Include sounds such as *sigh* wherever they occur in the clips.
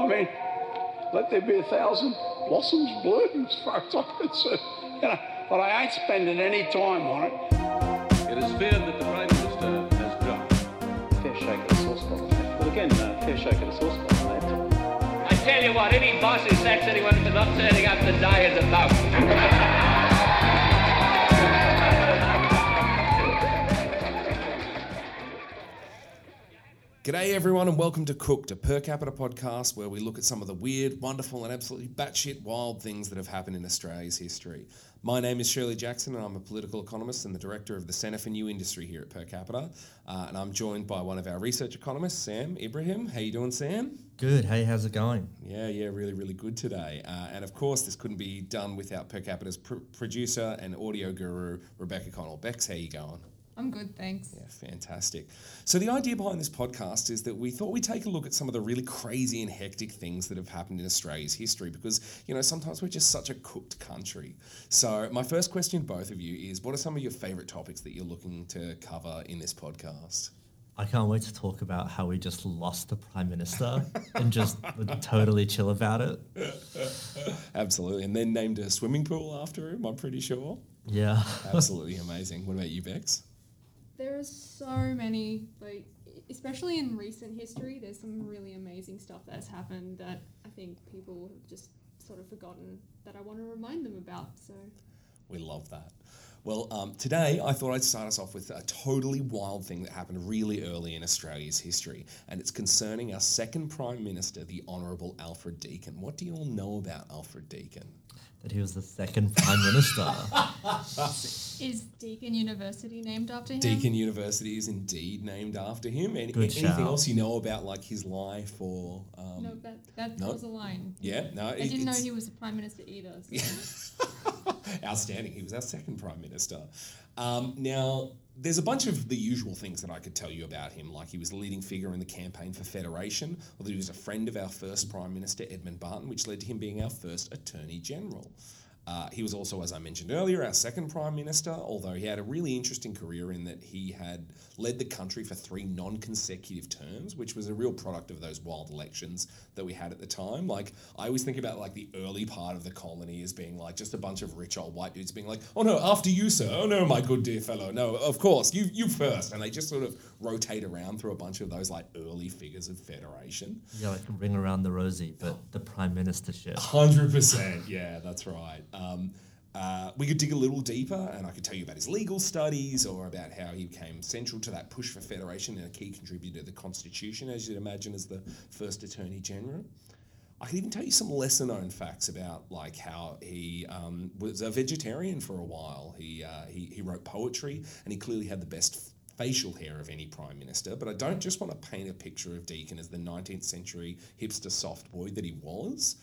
I mean, let there be a thousand blossoms bloom as far as I'm concerned. You know, but I ain't spending any time on it. It is feared that the Prime Minister has drunk. Fair shake of the sauce bottle. Well, again, uh, fair shake of the sauce bottle, mate. I tell you what, any boss who sacks anyone for not turning up to die is a bum. G'day, everyone, and welcome to Cooked, a per capita podcast where we look at some of the weird, wonderful, and absolutely batshit wild things that have happened in Australia's history. My name is Shirley Jackson, and I'm a political economist and the director of the Centre for New Industry here at Per Capita. Uh, and I'm joined by one of our research economists, Sam Ibrahim. How you doing, Sam? Good. Hey, how's it going? Yeah, yeah, really, really good today. Uh, and of course, this couldn't be done without Per Capita's pr- producer and audio guru, Rebecca Connell. Bex, how you going? I'm good, thanks. Yeah, fantastic. So the idea behind this podcast is that we thought we'd take a look at some of the really crazy and hectic things that have happened in Australia's history because, you know, sometimes we're just such a cooked country. So my first question to both of you is what are some of your favourite topics that you're looking to cover in this podcast? I can't wait to talk about how we just lost the prime minister and just *laughs* totally chill about it. Absolutely. And then named a swimming pool after him, I'm pretty sure. Yeah. Absolutely amazing. What about you, Bex? There are so many, like, especially in recent history, there's some really amazing stuff that's happened that I think people have just sort of forgotten that I want to remind them about. So, We love that. Well, um, today I thought I'd start us off with a totally wild thing that happened really early in Australia's history, and it's concerning our second Prime Minister, the Honourable Alfred Deakin. What do you all know about Alfred Deakin? That he was the second prime minister. *laughs* is Deakin University named after him? Deakin University is indeed named after him. Any, Good anything shout. else you know about like his life or? Um, No, that, that No. was a line. Yeah, no. I it- didn't know he was a prime minister either. So. *laughs* Outstanding. He was our second prime minister. Um, now, there's a bunch of the usual things that I could tell you about him, like he was a leading figure in the campaign for federation, or that he was a friend of our first prime minister, Edmund Barton, which led to him being our first attorney general. Uh, he was also, as I mentioned earlier, our second prime minister, although he had a really interesting career in that he had led the country for three non consecutive terms, which was a real product of those wild elections that we had at the time. Like, I always think about like the early part of the colony as being like just a bunch of rich old white dudes being like, oh no, after you, sir. Oh no, my good dear fellow. No, of course, you, you first. And they just sort of rotate around through a bunch of those like early figures of federation. yeah, like ring around the rosy, but the prime ministership. Hundred percent, yeah, that's right. Um, uh, we could dig a little deeper, and I could tell you about his legal studies or about how he became central to that push for federation and a key contributor to the Constitution, as you'd imagine, as the first Attorney General. I could even tell you some lesser known facts about like how he um, was a vegetarian for a while. He, uh, he he wrote poetry, and he clearly had the best facial hair of any prime minister. But I don't just want to paint a picture of Deakin as the 19th century hipster soft boy that he was.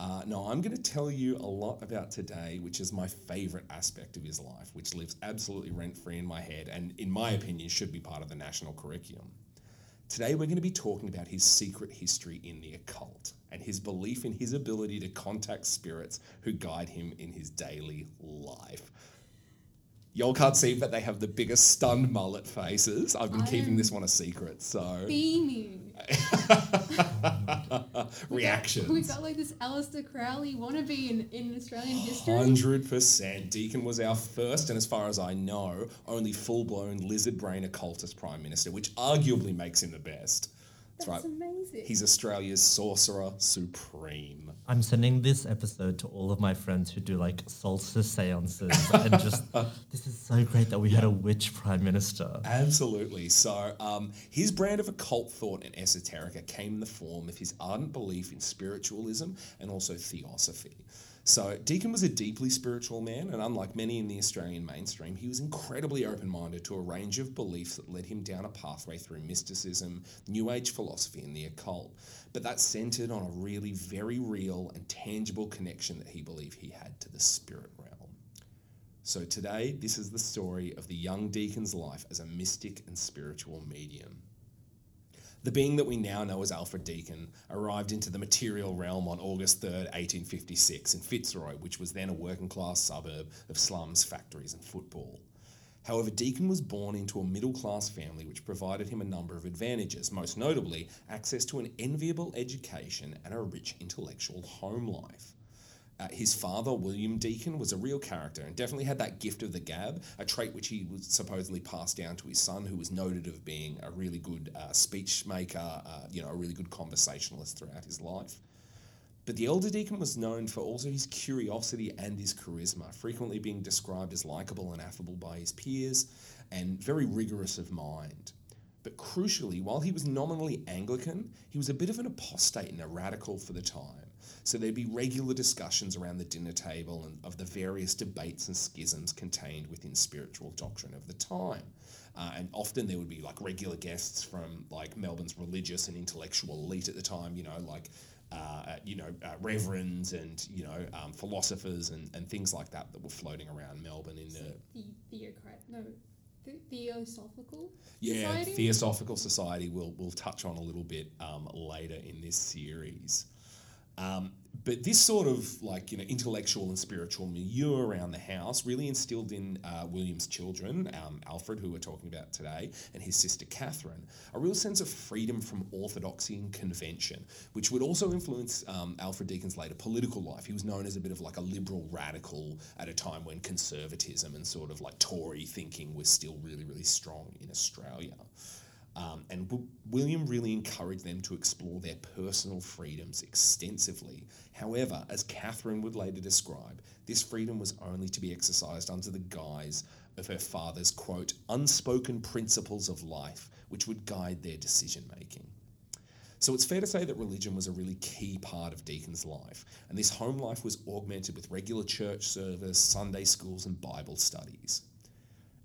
Uh, no, I'm going to tell you a lot about today, which is my favourite aspect of his life, which lives absolutely rent free in my head, and in my opinion, should be part of the national curriculum. Today, we're going to be talking about his secret history in the occult and his belief in his ability to contact spirits who guide him in his daily life. Y'all can't see, but they have the biggest stunned mullet faces. I've been keeping I'm this one a secret, so Beaming. *laughs* reactions. We got like this Aleister Crowley wannabe in, in Australian history. Hundred percent. Deakin was our first, and as far as I know, only full-blown lizard brain occultist prime minister, which arguably makes him the best. That's, That's right. amazing. He's Australia's sorcerer supreme. I'm sending this episode to all of my friends who do like solstice seances and just, *laughs* this is so great that we had a witch prime minister. Absolutely. So, um, his brand of occult thought and esoterica came in the form of his ardent belief in spiritualism and also theosophy. So, Deakin was a deeply spiritual man, and unlike many in the Australian mainstream, he was incredibly open minded to a range of beliefs that led him down a pathway through mysticism, New Age philosophy, and the occult. But that centered on a really very real and tangible connection that he believed he had to the spirit realm. So today, this is the story of the young Deakin's life as a mystic and spiritual medium. The being that we now know as Alfred Deakin arrived into the material realm on August 3rd, 1856, in Fitzroy, which was then a working class suburb of slums, factories, and football. However, Deakin was born into a middle class family which provided him a number of advantages, most notably access to an enviable education and a rich intellectual home life. Uh, his father, William Deakin, was a real character and definitely had that gift of the gab, a trait which he was supposedly passed down to his son, who was noted of being a really good uh, speech maker, uh, you know, a really good conversationalist throughout his life. But the elder Deakin was known for also his curiosity and his charisma, frequently being described as likable and affable by his peers, and very rigorous of mind. But crucially, while he was nominally Anglican, he was a bit of an apostate and a radical for the time. So there'd be regular discussions around the dinner table and of the various debates and schisms contained within spiritual doctrine of the time. Uh, and often there would be like regular guests from like Melbourne's religious and intellectual elite at the time, you know, like uh, you know, uh, reverends and you know um, philosophers and, and things like that that were floating around Melbourne in the The theocrat, no, the theosophical. yeah Society? Theosophical Society. We'll we'll touch on a little bit um, later in this series. Um, but this sort of like you know intellectual and spiritual milieu around the house really instilled in uh, William's children, um, Alfred, who we're talking about today, and his sister Catherine, a real sense of freedom from orthodoxy and convention, which would also influence um, Alfred Deakin's later political life. He was known as a bit of like a liberal radical at a time when conservatism and sort of like Tory thinking was still really really strong in Australia. Um, and w- William really encouraged them to explore their personal freedoms extensively. However, as Catherine would later describe, this freedom was only to be exercised under the guise of her father's, quote, unspoken principles of life, which would guide their decision making. So it's fair to say that religion was a really key part of Deakin's life, and this home life was augmented with regular church service, Sunday schools, and Bible studies.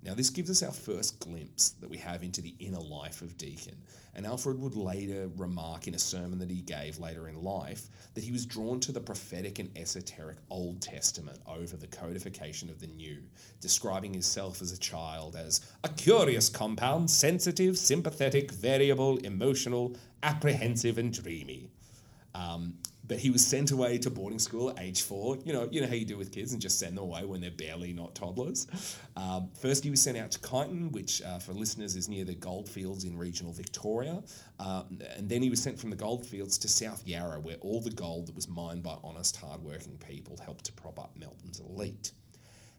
Now, this gives us our first glimpse that we have into the inner life of Deakin. And Alfred would later remark in a sermon that he gave later in life that he was drawn to the prophetic and esoteric Old Testament over the codification of the New, describing himself as a child as a curious compound, sensitive, sympathetic, variable, emotional, apprehensive, and dreamy. Um, but he was sent away to boarding school at age four. You know, you know how you do with kids and just send them away when they're barely not toddlers. Um, first, he was sent out to Kyneton, which uh, for listeners is near the goldfields in regional Victoria. Um, and then he was sent from the goldfields to South Yarra, where all the gold that was mined by honest, hardworking people helped to prop up Melbourne's elite.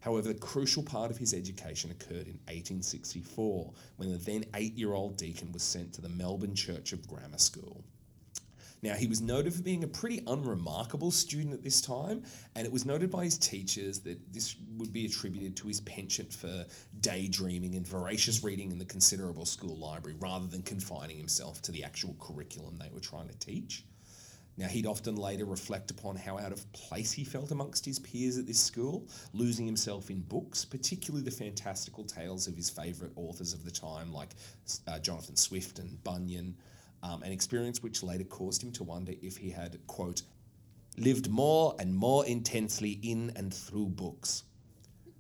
However, the crucial part of his education occurred in 1864 when the then eight year old Deakin was sent to the Melbourne Church of Grammar School. Now, he was noted for being a pretty unremarkable student at this time, and it was noted by his teachers that this would be attributed to his penchant for daydreaming and voracious reading in the considerable school library rather than confining himself to the actual curriculum they were trying to teach. Now, he'd often later reflect upon how out of place he felt amongst his peers at this school, losing himself in books, particularly the fantastical tales of his favourite authors of the time, like uh, Jonathan Swift and Bunyan, um, an experience which later caused him to wonder if he had, quote, lived more and more intensely in and through books.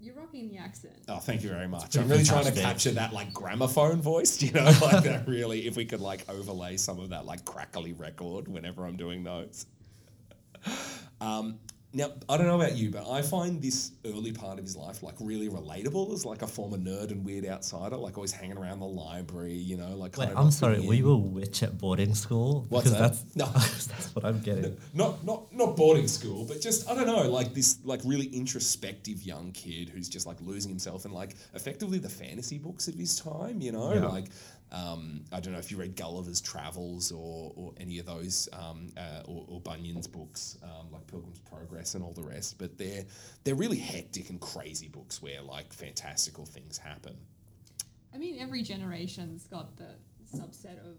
You're rocking the accent. Oh, thank you very much. I'm really trying to capture that like gramophone voice, *laughs* you know, like that *laughs* really, if we could like overlay some of that like crackly record whenever I'm doing those. Um, now, I don't know about you, but I find this early part of his life like really relatable as like a former nerd and weird outsider, like always hanging around the library, you know, like Wait, of I'm sorry. Were in. you a witch at boarding school? What's because that? that's No. *laughs* that's what I'm getting. *laughs* not not not boarding school, but just I don't know, like this like really introspective young kid who's just like losing himself in like effectively the fantasy books of his time, you know, Yeah. like. Um, I don't know if you read Gulliver's Travels or, or any of those, um, uh, or, or Bunyan's books, um, like Pilgrim's Progress and all the rest. But they're they're really hectic and crazy books where like fantastical things happen. I mean, every generation's got the subset of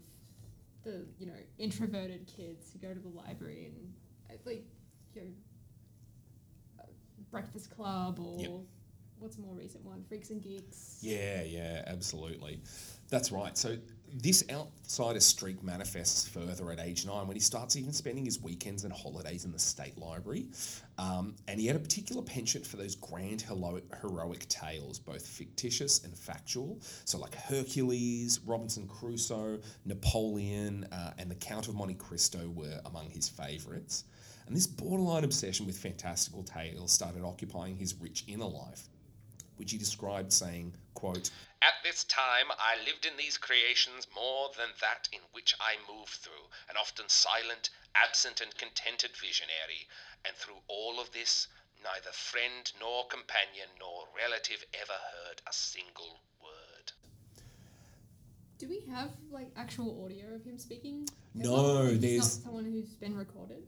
the you know introverted kids who go to the library and uh, like you know uh, Breakfast Club or Yep. what's a more recent one, Freaks and Geeks. Yeah, yeah, absolutely. That's right. So this outsider streak manifests further at age nine when he starts even spending his weekends and holidays in the state library. Um, and he had a particular penchant for those grand heroic, tales, both fictitious and factual. So, like Hercules, Robinson Crusoe, Napoleon, uh, and the Count of Monte Cristo were among his favourites. And this borderline obsession with fantastical tales started occupying his rich inner life. Which he described saying, quote, At this time, I lived in these creations more than that in which I move through, an often silent, absent, and contented visionary. And through all of this, neither friend nor companion nor relative ever heard a single word. Do we have like actual audio of him speaking? No, Like, he's there's- not someone who's been recorded.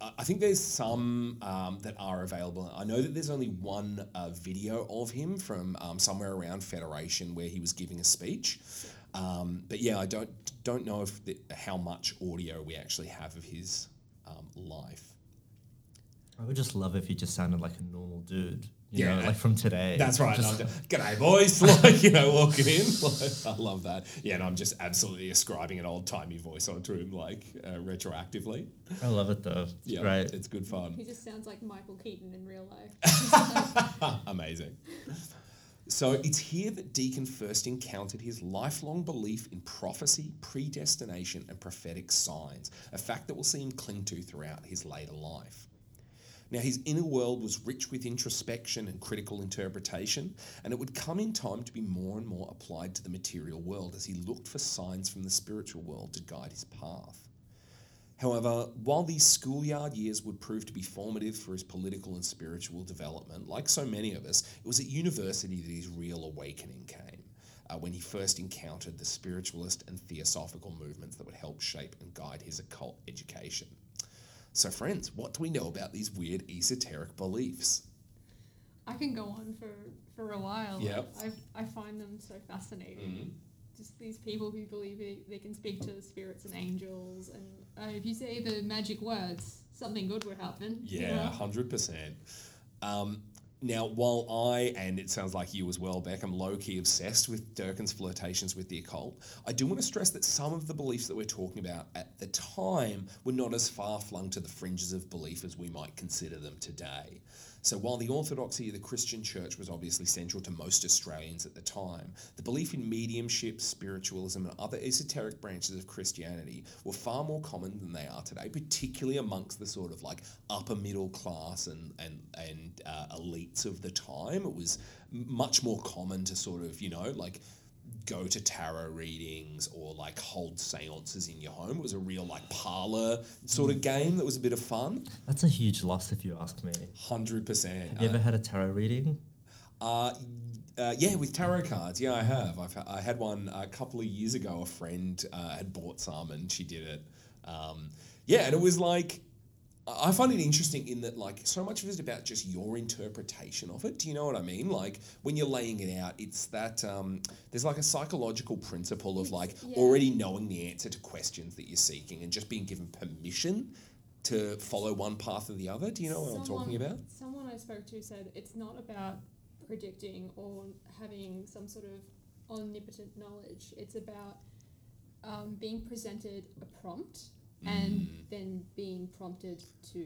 I think there's some um, that are available. I know that there's only one uh, video of him from um, somewhere around Federation where he was giving a speech. Um, but yeah, I don't don't know if the, how much audio we actually have of his um, life. I would just love if he just sounded like a normal dude. You Yeah. know, like from today. That's right. Just- I'm G'day, boys. *laughs* Like, you know, walking in. *laughs* Like, I love that. Yeah, and I'm just absolutely ascribing an old timey voice onto him, like uh, retroactively. I love it though. Yeah, great. it's good fun. He just sounds like Michael Keaton in real life. *laughs* Amazing. So it's here that Deakin first encountered his lifelong belief in prophecy, predestination, and prophetic signs, a fact that will see him cling to throughout his later life. Now, his inner world was rich with introspection and critical interpretation, and it would come in time to be more and more applied to the material world as he looked for signs from the spiritual world to guide his path. However, while these schoolyard years would prove to be formative for his political and spiritual development, like so many of us, it was at university that his real awakening came, uh, when he first encountered the spiritualist and theosophical movements that would help shape and guide his occult education. So, friends, what do we know about these weird esoteric beliefs? I can go on for, for a while. Like, Yep. I, I find them so fascinating. Just these people who believe they, they can speak to spirits and angels, and uh, if you say the magic words, something good will happen. you Yeah, know? hundred percent. Um, now, while I and it sounds like you as well, Beck, I'm low key obsessed with Deakin's flirtations with the occult. I do want to stress that some of the beliefs that we're talking about at the time were not as far flung to the fringes of belief as we might consider them today. So, while the orthodoxy of the Christian church was obviously central to most Australians at the time, the belief in mediumship, spiritualism, and other esoteric branches of Christianity were far more common than they are today, particularly amongst the sort of like upper middle class and and and uh, elites of the time. It was much more common to sort of you know like go to tarot readings or like hold seances in your home. It was a real like parlor sort of game that was a bit of fun. That's a huge loss if you ask me. Hundred percent. Have you ever had a tarot reading? Uh, uh, yeah, with tarot cards. Yeah, I have. I've, ha- I had one a couple of years ago. A friend uh, had bought some and she did it. Um, yeah, and it was like, I find it interesting in that, like, so much of it is about just your interpretation of it. Do you know what I mean? Like, when you're laying it out, it's that um, there's like a psychological principle of like Yeah. already knowing the answer to questions that you're seeking and just being given permission to follow one path or the other. Do you know what I'm talking about? Someone I spoke to said it's not about predicting or having some sort of omnipotent knowledge. It's about um, being presented a prompt and mm. then being prompted to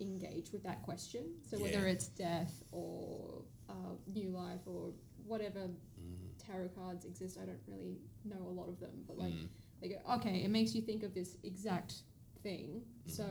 engage with that question. So whether Yeah. it's death or uh, new life or whatever mm-hmm. tarot cards exist, I don't really know a lot of them, but like mm. they go, okay, it makes you think of this exact thing. Mm-hmm. So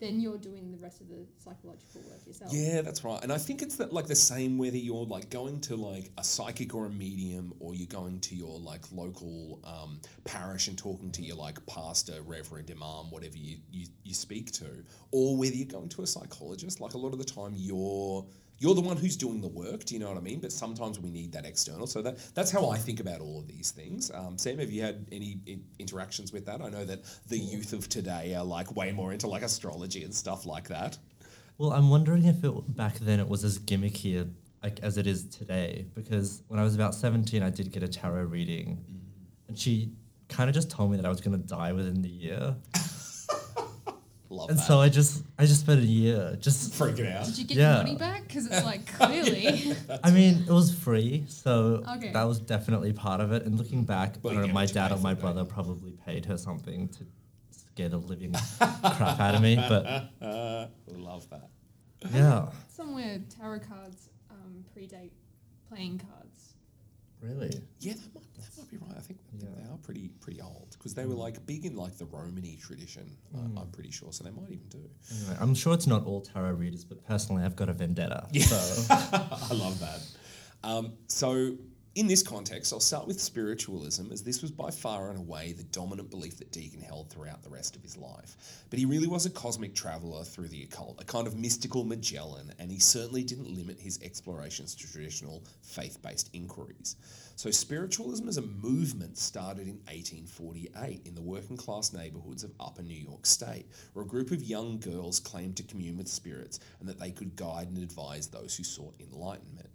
then you're doing the rest of the psychological work yourself. Yeah, that's right. And I think it's that like the same whether you're like going to like a psychic or a medium or you're going to your like local um, parish and talking to your like pastor, reverend, imam, whatever you, you, you speak to, or whether you're going to a psychologist, like a lot of the time you're you're the one who's doing the work, do you know what I mean? But sometimes we need that external. So that that's how I think about all of these things. Um, Sam, have you had any in- interactions with that? I know that the youth of today are like way more into like astrology and stuff like that. Well, I'm wondering if it back then it was as gimmicky like as it is today. Because when I was about 17, I did get a tarot reading, and she kind of just told me that I was gonna die within the year, *laughs* Love and that. so I just I just spent a year just. freaking out. Did you get Yeah. your money back? Because it's like *laughs* clearly. I mean, it was free, so Okay. that was definitely part of it. And looking back, Well, I don't know, my dad pay or my brother you? probably paid her something to scare the living *laughs* crap out of me. But *laughs* Love that. yeah, Somewhere tarot cards um, predate playing cards. Really? Yeah, that might, that might be right. I think, I think they are pretty pretty old because they were like big in like the Romany tradition. Uh, I'm pretty sure, so they might even do. Anyway, I'm sure it's not all tarot readers, but personally, I've got a vendetta. So *laughs* I love that. Um, so, in this context, I'll start with spiritualism, as this was by far and away the dominant belief that Deakin held throughout the rest of his life. But he really was a cosmic traveller through the occult, a kind of mystical Magellan, and he certainly didn't limit his explorations to traditional faith based inquiries. So, spiritualism as a movement started in 1848 in the working class neighbourhoods of Upper New York State, where a group of young girls claimed to commune with spirits and that they could guide and advise those who sought enlightenment.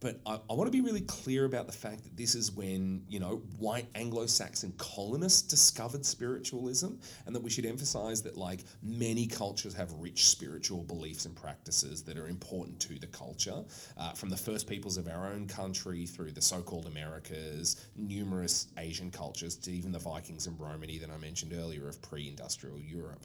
But I, I want to be really clear about the fact that this is when, you know, white Anglo Saxon colonists discovered spiritualism, and that we should emphasize that, like, many cultures have rich spiritual beliefs and practices that are important to the culture, uh, from the first peoples of our own country through the so called Americas, numerous Asian cultures, to even the Vikings and Romany that I mentioned earlier of pre industrial Europe.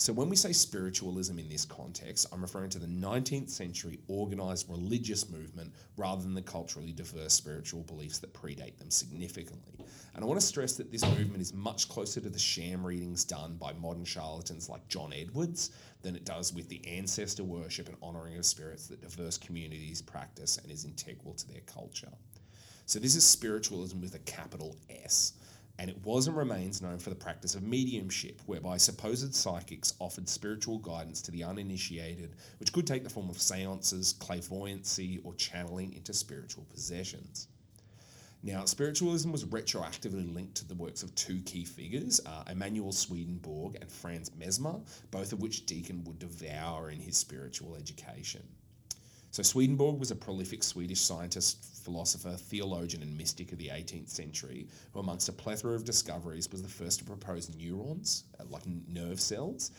So, when we say spiritualism in this context, I'm referring to the 19th century organised religious movement rather than the culturally diverse spiritual beliefs that predate them significantly. And I want to stress that this movement is much closer to the sham readings done by modern charlatans like John Edwards than it does with the ancestor worship and honouring of spirits that diverse communities practice and is integral to their culture. So, this is spiritualism with a capital S and it was and remains known for the practice of mediumship, whereby supposed psychics offered spiritual guidance to the uninitiated, which could take the form of seances, clairvoyancy, or channeling into spiritual possessions. Now, spiritualism was retroactively linked to the works of two key figures, uh, Emanuel Swedenborg and Franz Mesmer, both of which Deakin would devour in his spiritual education. So, Swedenborg was a prolific Swedish scientist, philosopher, theologian, and mystic of the 18th century, who, amongst a plethora of discoveries, was the first to propose neurons, uh, like nerve cells.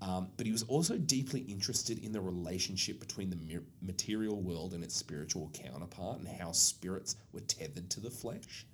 Um, but he was also deeply interested in the relationship between the material world and its spiritual counterpart and how spirits were tethered to the flesh.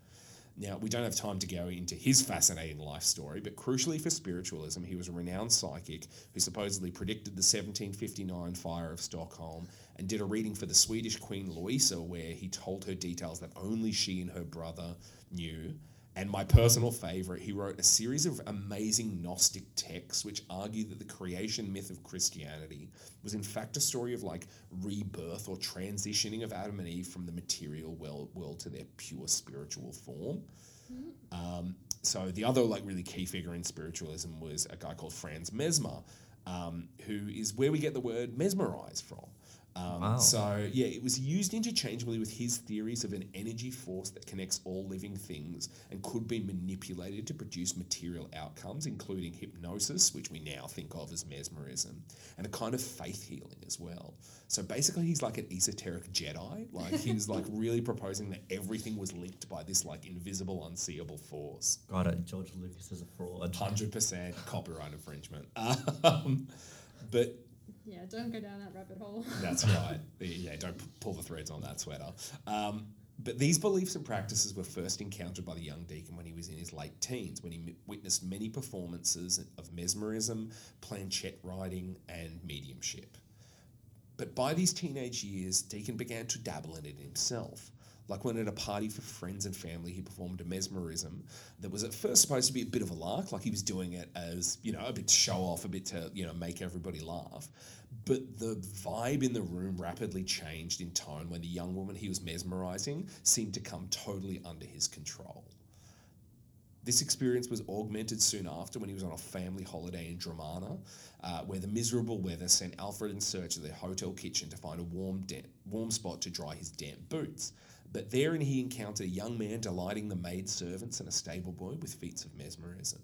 Now, we don't have time to go into his fascinating life story, but crucially for spiritualism, he was a renowned psychic who supposedly predicted the 1759 fire of Stockholm and did a reading for the Swedish Queen Louisa where he told her details that only she and her brother knew. And my personal favourite, he wrote a series of amazing Gnostic texts which argue that the creation myth of Christianity was in fact a story of like rebirth or transitioning of Adam and Eve from the material world, world to their pure spiritual form. Um, so the other like really key figure in spiritualism was a guy called Franz Mesmer, um, who is where we get the word mesmerize from. Um, Wow. So yeah, it was used interchangeably with his theories of an energy force that connects all living things and could be manipulated to produce material outcomes, including hypnosis, which we now think of as mesmerism, and a kind of faith healing as well. So basically, he's like an esoteric Jedi. Like *laughs* he was like really proposing that everything was linked by this like invisible, unseeable force. got it. George Lucas is a fraud. Hundred percent copyright infringement. *laughs* Um, but Yeah, don't go down that rabbit hole. *laughs* that's right. Yeah, don't pull the threads on that sweater. Um, but these beliefs and practices were first encountered by the young Deakin when he was in his late teens, when he witnessed many performances of mesmerism, planchette writing, and mediumship. But by these teenage years, Deakin began to dabble in it himself. Like when at a party for friends and family, he performed a mesmerism that was at first supposed to be a bit of a lark, like he was doing it as, you know, a bit to show off, a bit to, you know, make everybody laugh. But the vibe in the room rapidly changed in tone when the young woman he was mesmerizing seemed to come totally under his control. This experience was augmented soon after when he was on a family holiday in Dromana, uh, where the miserable weather sent Alfred in search of the hotel kitchen to find a warm, damp, warm spot to dry his damp boots. But therein he encountered a young man delighting the maid servants and a stable boy with feats of mesmerism.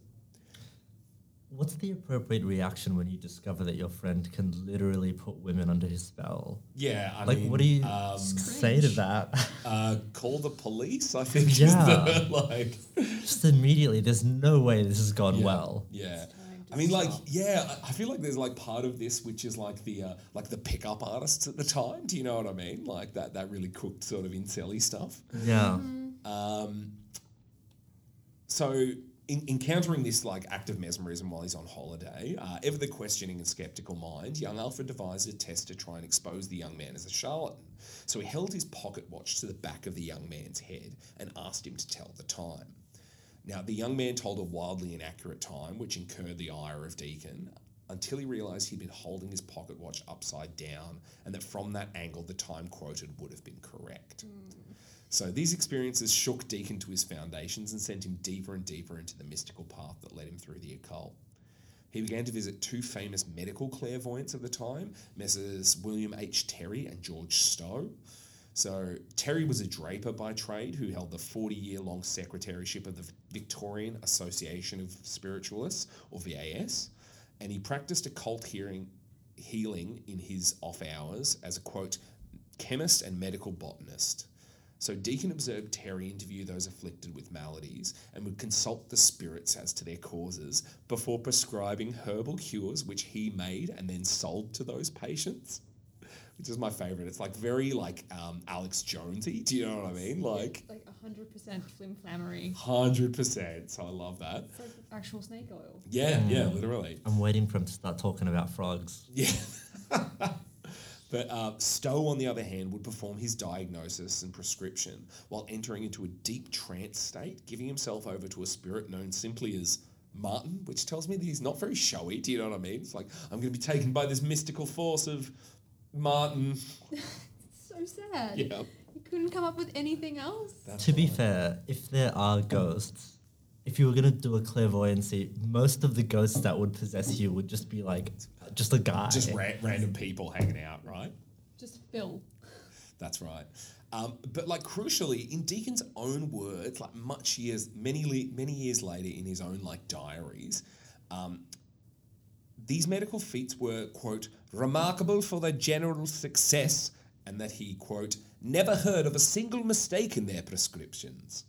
What's the appropriate reaction when you discover that your friend can literally put women under his spell? Yeah, I Like, mean, what do you um, say to that? uh, call the police? I *laughs* think Yeah. the *laughs* like. Just immediately, there's no way this has gone Yeah, well. Yeah. Time to I mean, like, stop. yeah, I- I feel like there's like part of this which is like the uh, like the pickup artists at the time. Do you know what I mean? Like that that really cooked sort of incelly stuff. Yeah. Um, so in, encountering this like act of mesmerism while he's on holiday, uh, ever the questioning and skeptical mind, young Alfred devised a test to try and expose the young man as a charlatan. So he held his pocket watch to the back of the young man's head and asked him to tell the time. Now, the young man told a wildly inaccurate time, which incurred the ire of Deakin, until he realised he'd been holding his pocket watch upside down and that from that angle the time quoted would have been correct. So these experiences shook Deakin to his foundations and sent him deeper and deeper into the mystical path that led him through the occult. He began to visit two famous medical clairvoyants of the time, Messrs. William H. Terry and George Stowe. So Terry was a draper by trade who held the 40 year long secretaryship of the Victorian Association of Spiritualists, or VAS, and he practiced occult hearing, healing in his off hours as a quote, chemist and medical botanist. So Deakin observed Terry interview those afflicted with maladies and would consult the spirits as to their causes before prescribing herbal cures which he made and then sold to those patients. Which is my favorite. It's like very like um, Alex Jonesy. Do you know what I mean? Like like hundred percent flim flammery. hundred percent. So I love that. It's like actual snake oil. Yeah, yeah, literally. I'm waiting for him to start talking about frogs. Yeah. *laughs* but uh, Stowe, on the other hand, would perform his diagnosis and prescription while entering into a deep trance state, giving himself over to a spirit known simply as Martin, which tells me that he's not very showy. Do you know what I mean? It's like, I'm going to be taken by this mystical force of Martin. *laughs* So sad. Yeah. You couldn't come up with anything else. To be fair, if there are ghosts, if you were gonna do a clairvoyancy, most of the ghosts that would possess you would just be like just a guy. Just ra- random people hanging out, right? Just Phil. That's right. Um, but like crucially, in Deakin's own words, like much years, many many years later, in his own like diaries, um, these medical feats were quote remarkable for their general success, and that he quote never heard of a single mistake in their prescriptions.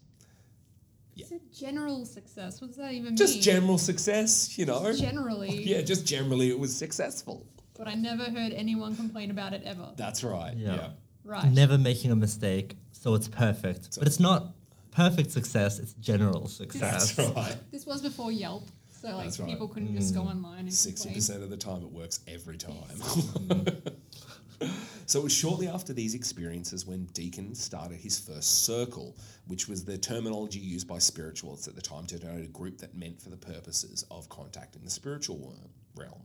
It's a general success. What does that even Just mean? Just general success, you know. Generally. *laughs* Yeah, just generally, it was successful. But I never heard anyone complain about it ever. That's right. Yeah. yeah. Right. Never making a mistake, so it's perfect. but it's not perfect success, it's general success. That's right. This was before Yelp, so like That's right. people couldn't just go mm. online and Sixty complain. percent of the time, it works every time. *laughs* so it was shortly after these experiences when Deakin started his first circle, which was the terminology used by spiritualists at the time to denote a group that meant for the purposes of contacting the spiritual realm.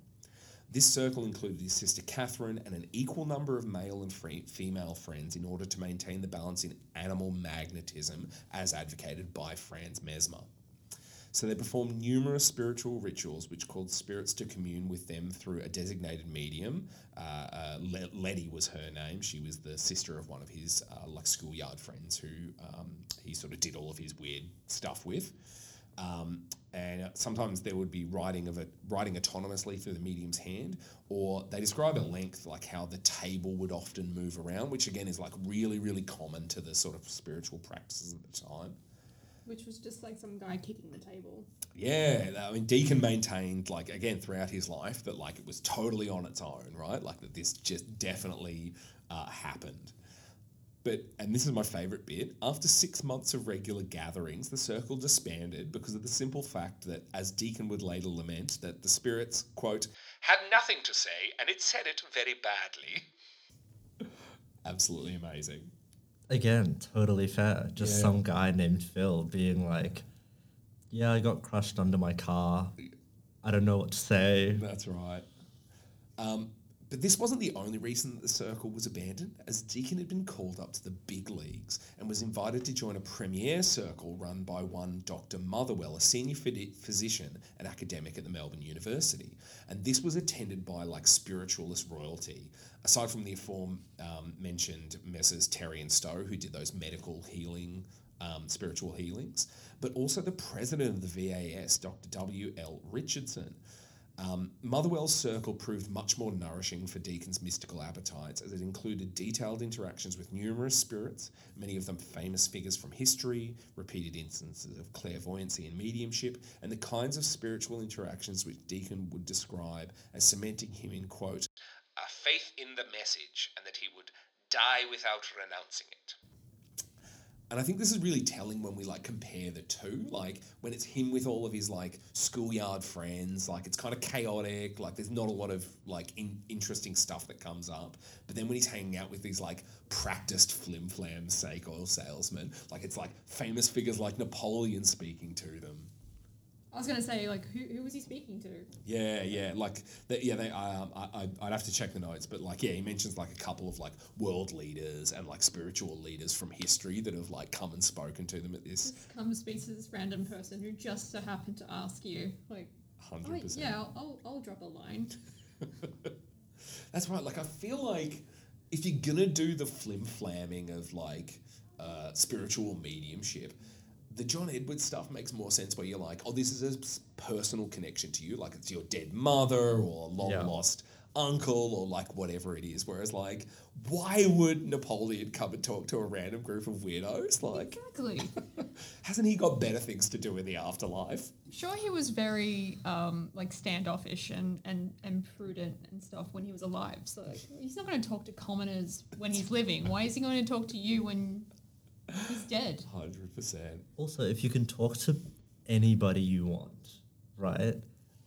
This circle included his sister Catherine and an equal number of male and free- female friends in order to maintain the balance in animal magnetism as advocated by Franz Mesmer. So they performed numerous spiritual rituals which called spirits to commune with them through a designated medium. Uh, uh, Le- Letty was her name. She was the sister of one of his uh, like schoolyard friends who um, he sort of did all of his weird stuff with. Um, and sometimes there would be writing of it, writing autonomously through the medium's hand, or they describe at length like how the table would often move around, which again is like really, really common to the sort of spiritual practices at the time. Which was just like some guy kicking the table. Yeah, I mean, Deakin maintained, like, again, throughout his life, that, like, it was totally on its own, right? Like, that this just definitely uh, happened. But, and this is my favourite bit, after six months of regular gatherings, the circle disbanded because of the simple fact that, as Deakin would later lament, that the spirits, quote, Had nothing to say, and it said it very badly. *laughs* absolutely amazing. Again, totally fair. Just Yeah. some guy named Phil being like, Yeah, I got crushed under my car. I don't know what to say. That's right. Um, but this wasn't the only reason that the circle was abandoned, as Deakin had been called up to the big leagues and was invited to join a premier circle run by one Dr. Motherwell, a senior phy- physician and academic at the Melbourne University. And this was attended by like spiritualist royalty, aside from the aforementioned um, Messrs. Terry and Stowe, who did those medical healing, um, spiritual healings, but also the president of the VAS, Dr. W.L. Richardson. Um, Motherwell's circle proved much more nourishing for Deakin's mystical appetites, as it included detailed interactions with numerous spirits, many of them famous figures from history, repeated instances of clairvoyancy and mediumship, and the kinds of spiritual interactions which Deakin would describe as cementing him in, quote, A faith in the message, and that he would die without renouncing it. And I think this is really telling when we like compare the two. Like when it's him with all of his like schoolyard friends, like it's kind of chaotic. Like there's not a lot of like in- interesting stuff that comes up. But then when he's hanging out with these like practiced flim flam snake oil salesmen, like it's like famous figures like Napoleon speaking to them. I was gonna say like who, who was he speaking to? Yeah, yeah, like they, yeah, they. Um, I, I, I'd have to check the notes, but like, yeah, he mentions like a couple of like world leaders and like spiritual leaders from history that have like come and spoken to them at this. Just come speak to this random person who just so happened to ask you like, hundred percent. yeah, I'll, I'll, I'll drop a line. *laughs* That's right. Like, I feel like if you're gonna do the flim flamming of like uh, spiritual mediumship, the John Edwards stuff makes more sense. Where you're like, oh, this is a personal connection to you, like it's your dead mother or long Yeah. lost uncle or like whatever it is. Whereas, like, why would Napoleon come and talk to a random group of weirdos? Like, Exactly. *laughs* hasn't he got better things to do in the afterlife? sure, he was very um, like standoffish and, and, and prudent and stuff when he was alive. So like, he's not going to talk to commoners when he's living. Why is he going to talk to you when he's dead? Hundred percent. Also, if you can talk to anybody you want, right?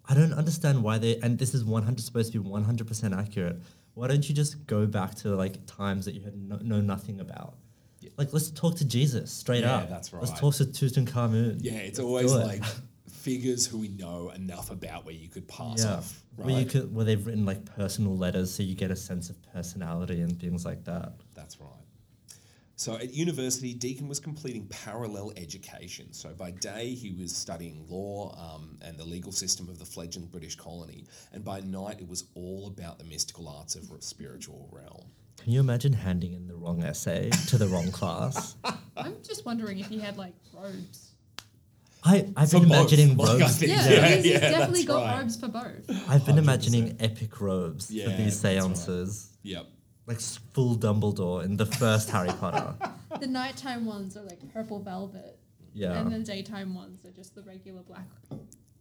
I don't understand why they and this is 100 supposed to be 100% accurate. Why don't you just go back to like times that you had no, know nothing about? Like let's talk to Jesus straight Yeah, up. that's right. Let's talk to Tutankhamun. Yeah, it's Let's always it. like figures who we know enough about where you could pass yeah, off. Right? where you could where they've written like personal letters, so you get a sense of personality and things like that. That's right. So at university, Deakin was completing parallel education. So by day, he was studying law um, and the legal system of the fledgling British colony, and by night, it was all about the mystical arts of the spiritual realm. Can you imagine handing in the wrong essay to the wrong class? *laughs* I'm just wondering if he had like robes. I, I've For been both, imagining like, robes. think. Yeah, Yeah, he's, he's yeah, definitely got right. robes for both. I've been 100%. imagining epic robes for these that's right. seances. Yep. Like full Dumbledore in the first Harry Potter. *laughs* The nighttime ones are like purple velvet, Yeah. and the daytime ones are just the regular black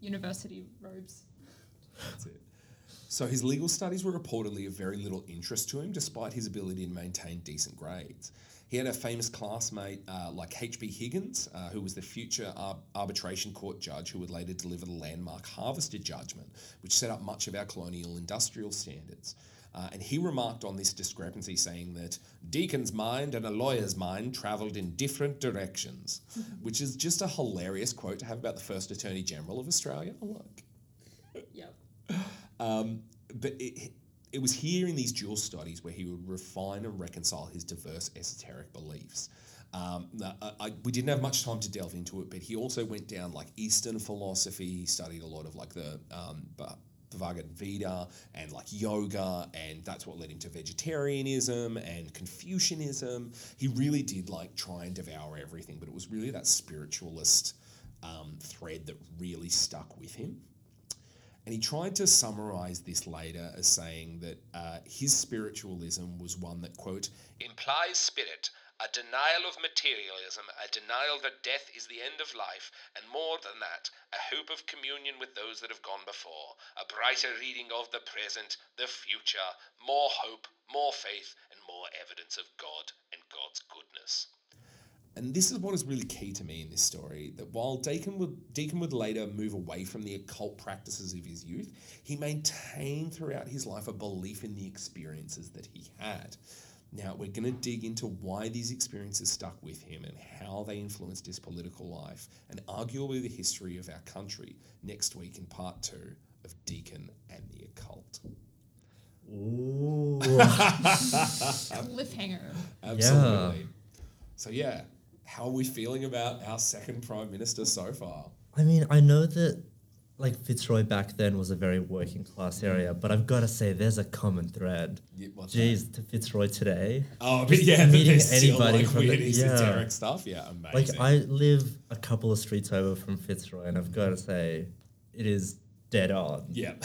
university robes. That's it. So his legal studies were reportedly of very little interest to him, despite his ability to maintain decent grades. He had a famous classmate uh, like H.B. Higgins, uh, who was the future ar- arbitration court judge who would later deliver the landmark Harvester judgment, which set up much of our colonial industrial standards. Uh, and he remarked on this discrepancy, saying that Deakin's mind and a lawyer's mind travelled in different directions, *laughs* which is just a hilarious quote to have about the first Attorney General of Australia. Like, *laughs* Yep. um, but it, it was here in these dual studies where he would refine and reconcile his diverse esoteric beliefs. Um, I, I, we didn't have much time to delve into it, but he also went down like Eastern philosophy. He studied a lot of like the um, Bhagavad Gita and like yoga, and that's what led him to vegetarianism and Confucianism. He really did like try and devour everything, but it was really that spiritualist um, thread that really stuck with him. And he tried to summarize this later as saying that uh, his spiritualism was one that, quote, implies spirit, a denial of materialism, a denial that death is the end of life, and more than that, a hope of communion with those that have gone before, a brighter reading of the present, the future, more hope, more faith, and more evidence of God and God's goodness. and this is what is really key to me in this story that while Deakin would, Deakin would later move away from the occult practices of his youth, he maintained throughout his life a belief in the experiences that he had. Now, we're going to dig into why these experiences stuck with him and how they influenced his political life and arguably the history of our country next week in part two of Deakin and the Occult. Ooh. *laughs* Cliffhanger. Absolutely. So, yeah, how are we feeling about our second Prime Minister so far? I mean, I know that like Fitzroy back then was a very working class area, but I've got to say there's a common thread. Yeah, what's Jeez, to Fitzroy today. Oh, *laughs* but yeah, meeting anybody like from the- weird esoteric yeah. stuff. Yeah, Like. I live a couple of streets over from Fitzroy, and I've got to say, it is dead on. yeah. *laughs*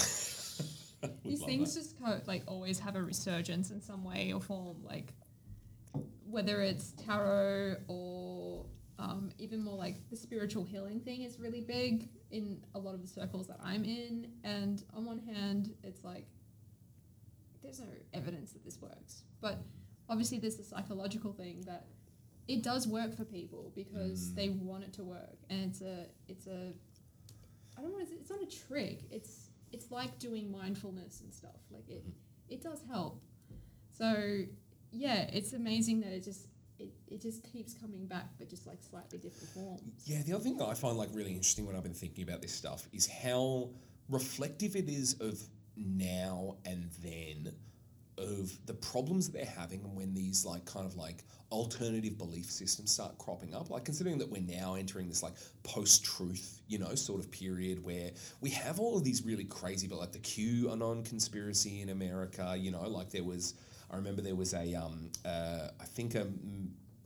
These things just kind of, like always have a resurgence in some way or form, like whether it's tarot or um, even more like the spiritual healing thing is really big in a lot of the circles that I'm in. And on one hand, it's like there's no evidence that this works, but obviously there's the psychological thing that it does work for people because they want it to work, and it's a it's a I don't want to. It's not a trick. It's it's like doing mindfulness and stuff. Like it it does help. So yeah, it's amazing that it just it, it just keeps coming back, but just like slightly different forms. Yeah, the other thing I find like really interesting when I've been thinking about this stuff is how reflective it is of now and then of the problems that they're having and when these like kind of like alternative belief systems start cropping up like considering that we're now entering this like post-truth you know sort of period where we have all of these really crazy but like the qanon conspiracy in america you know like there was i remember there was a um uh, i think a,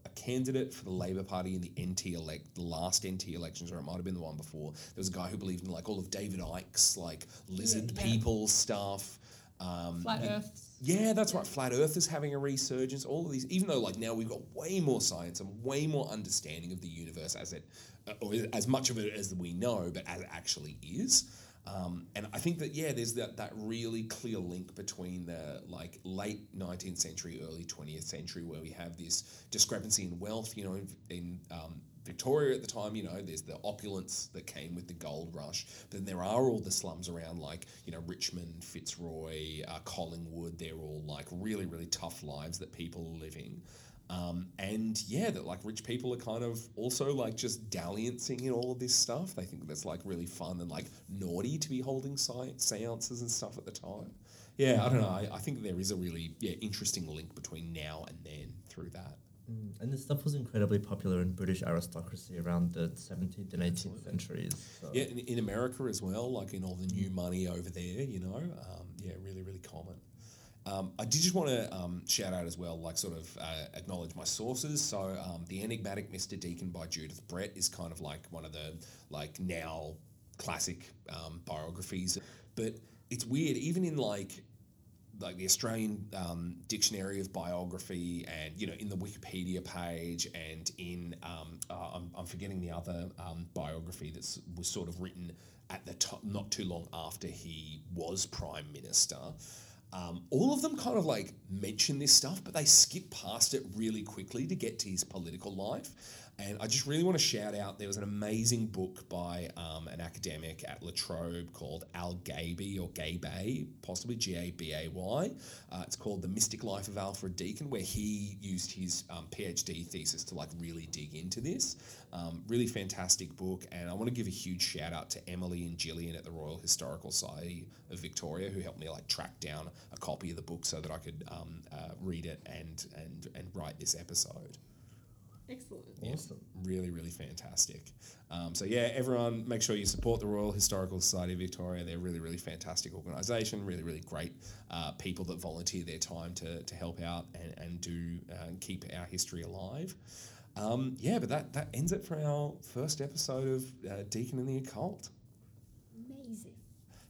a candidate for the Labor Party in the NT elect, the last NT elections, or it might have been the one before. There was a guy who believed in like all of David Icke's like lizard yeah. people stuff. Um, Flat Earth. yeah, that's right. Flat Earth is having a resurgence. All of these, even though like now we've got way more science and way more understanding of the universe as it, uh, or as much of it as we know, but as it actually is. Um, and I think that yeah, there's that that really clear link between the like late 19th century, early 20th century, where we have this discrepancy in wealth. You know, in, in um, Victoria at the time, you know, there's the opulence that came with the gold rush. But then there are all the slums around, like, you know, Richmond, Fitzroy, uh, Collingwood. They're all like really, really tough lives that people are living. Um, and yeah, that like rich people are kind of also like just dalliancing in all of this stuff. They think that's like really fun and like naughty to be holding seances and stuff at the time. Yeah, I don't know. I, I think there is a really yeah interesting link between now and then through that. Mm, And this stuff was incredibly popular in British aristocracy around the 17th and 18th centuries. So. Yeah, in, in America as well, like in all the new money over there, you know, um, yeah, really, really common. Um, I did just want to um, shout out as well, like sort of uh, acknowledge my sources. So, um, the Enigmatic Mr. Deakin by Judith Brett is kind of like one of the like now classic um, biographies, but it's weird, even in like like the Australian um, Dictionary of Biography, and you know, in the Wikipedia page, and in um, uh, I'm, I'm forgetting the other um, biography that was sort of written at the top, not too long after he was prime minister. Um, all of them kind of like mention this stuff, but they skip past it really quickly to get to his political life. And I just really want to shout out there was an amazing book by um, an academic at La Trobe called Al Gaby or Gabay, possibly G A B A Y. Uh, it's called The Mystic Life of Alfred Deakin, where he used his um, PhD thesis to like really dig into this. Um, really fantastic book. And I want to give a huge shout out to Emily and Gillian at the Royal Historical Society of Victoria who helped me like track down a copy of the book so that I could um, uh, read it and, and, and write this episode. Excellent. Awesome. Really, really fantastic. Um, so yeah, everyone, make sure you support the Royal Historical Society of Victoria. They're a really, really fantastic organisation. Really, really great uh, people that volunteer their time to, to help out and, and do uh, keep our history alive. Um, yeah, but that, that ends it for our first episode of uh, Deakin and the Occult. Amazing.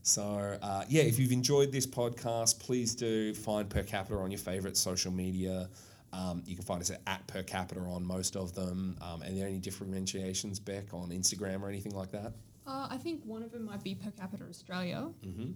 So, uh, yeah, if you've enjoyed this podcast, please do find Per Capita on your favourite social media. Um, you can find us at, at Per Capita on most of them. Um, and are there any differentiations, Beck, on Instagram or anything like that? Uh, I think one of them might be Per Capita Australia. Mm-hmm.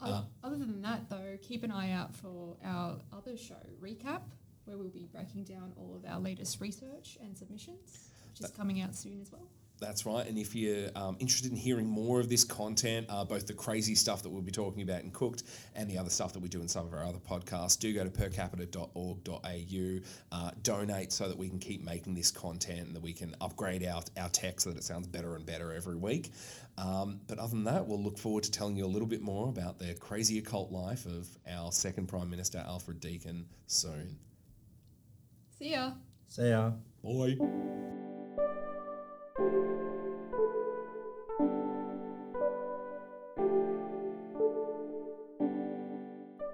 Uh, other than that, though, keep an eye out for our other show, Recap, where we'll be breaking down all of our latest research and submissions, which is coming out soon as well. That's right. And if you're um, interested in hearing more of this content, uh, both the crazy stuff that we'll be talking about in Cooked and the other stuff that we do in some of our other podcasts, do go to percapita.org.au, uh, donate so that we can keep making this content and that we can upgrade our, our tech so that it sounds better and better every week. Um, but other than that, we'll look forward to telling you a little bit more about the crazy occult life of our second Prime Minister, Alfred Deakin, soon. See ya. See ya. Bye.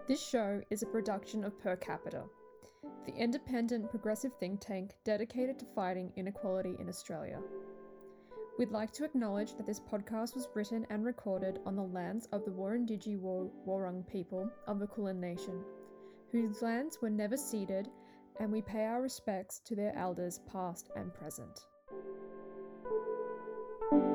This show is a production of Per Capita, the independent progressive think tank dedicated to fighting inequality in Australia. We'd like to acknowledge that this podcast was written and recorded on the lands of the Wurundjeri Wurrung people of the Kulin Nation, whose lands were never ceded, and we pay our respects to their elders past and present thank you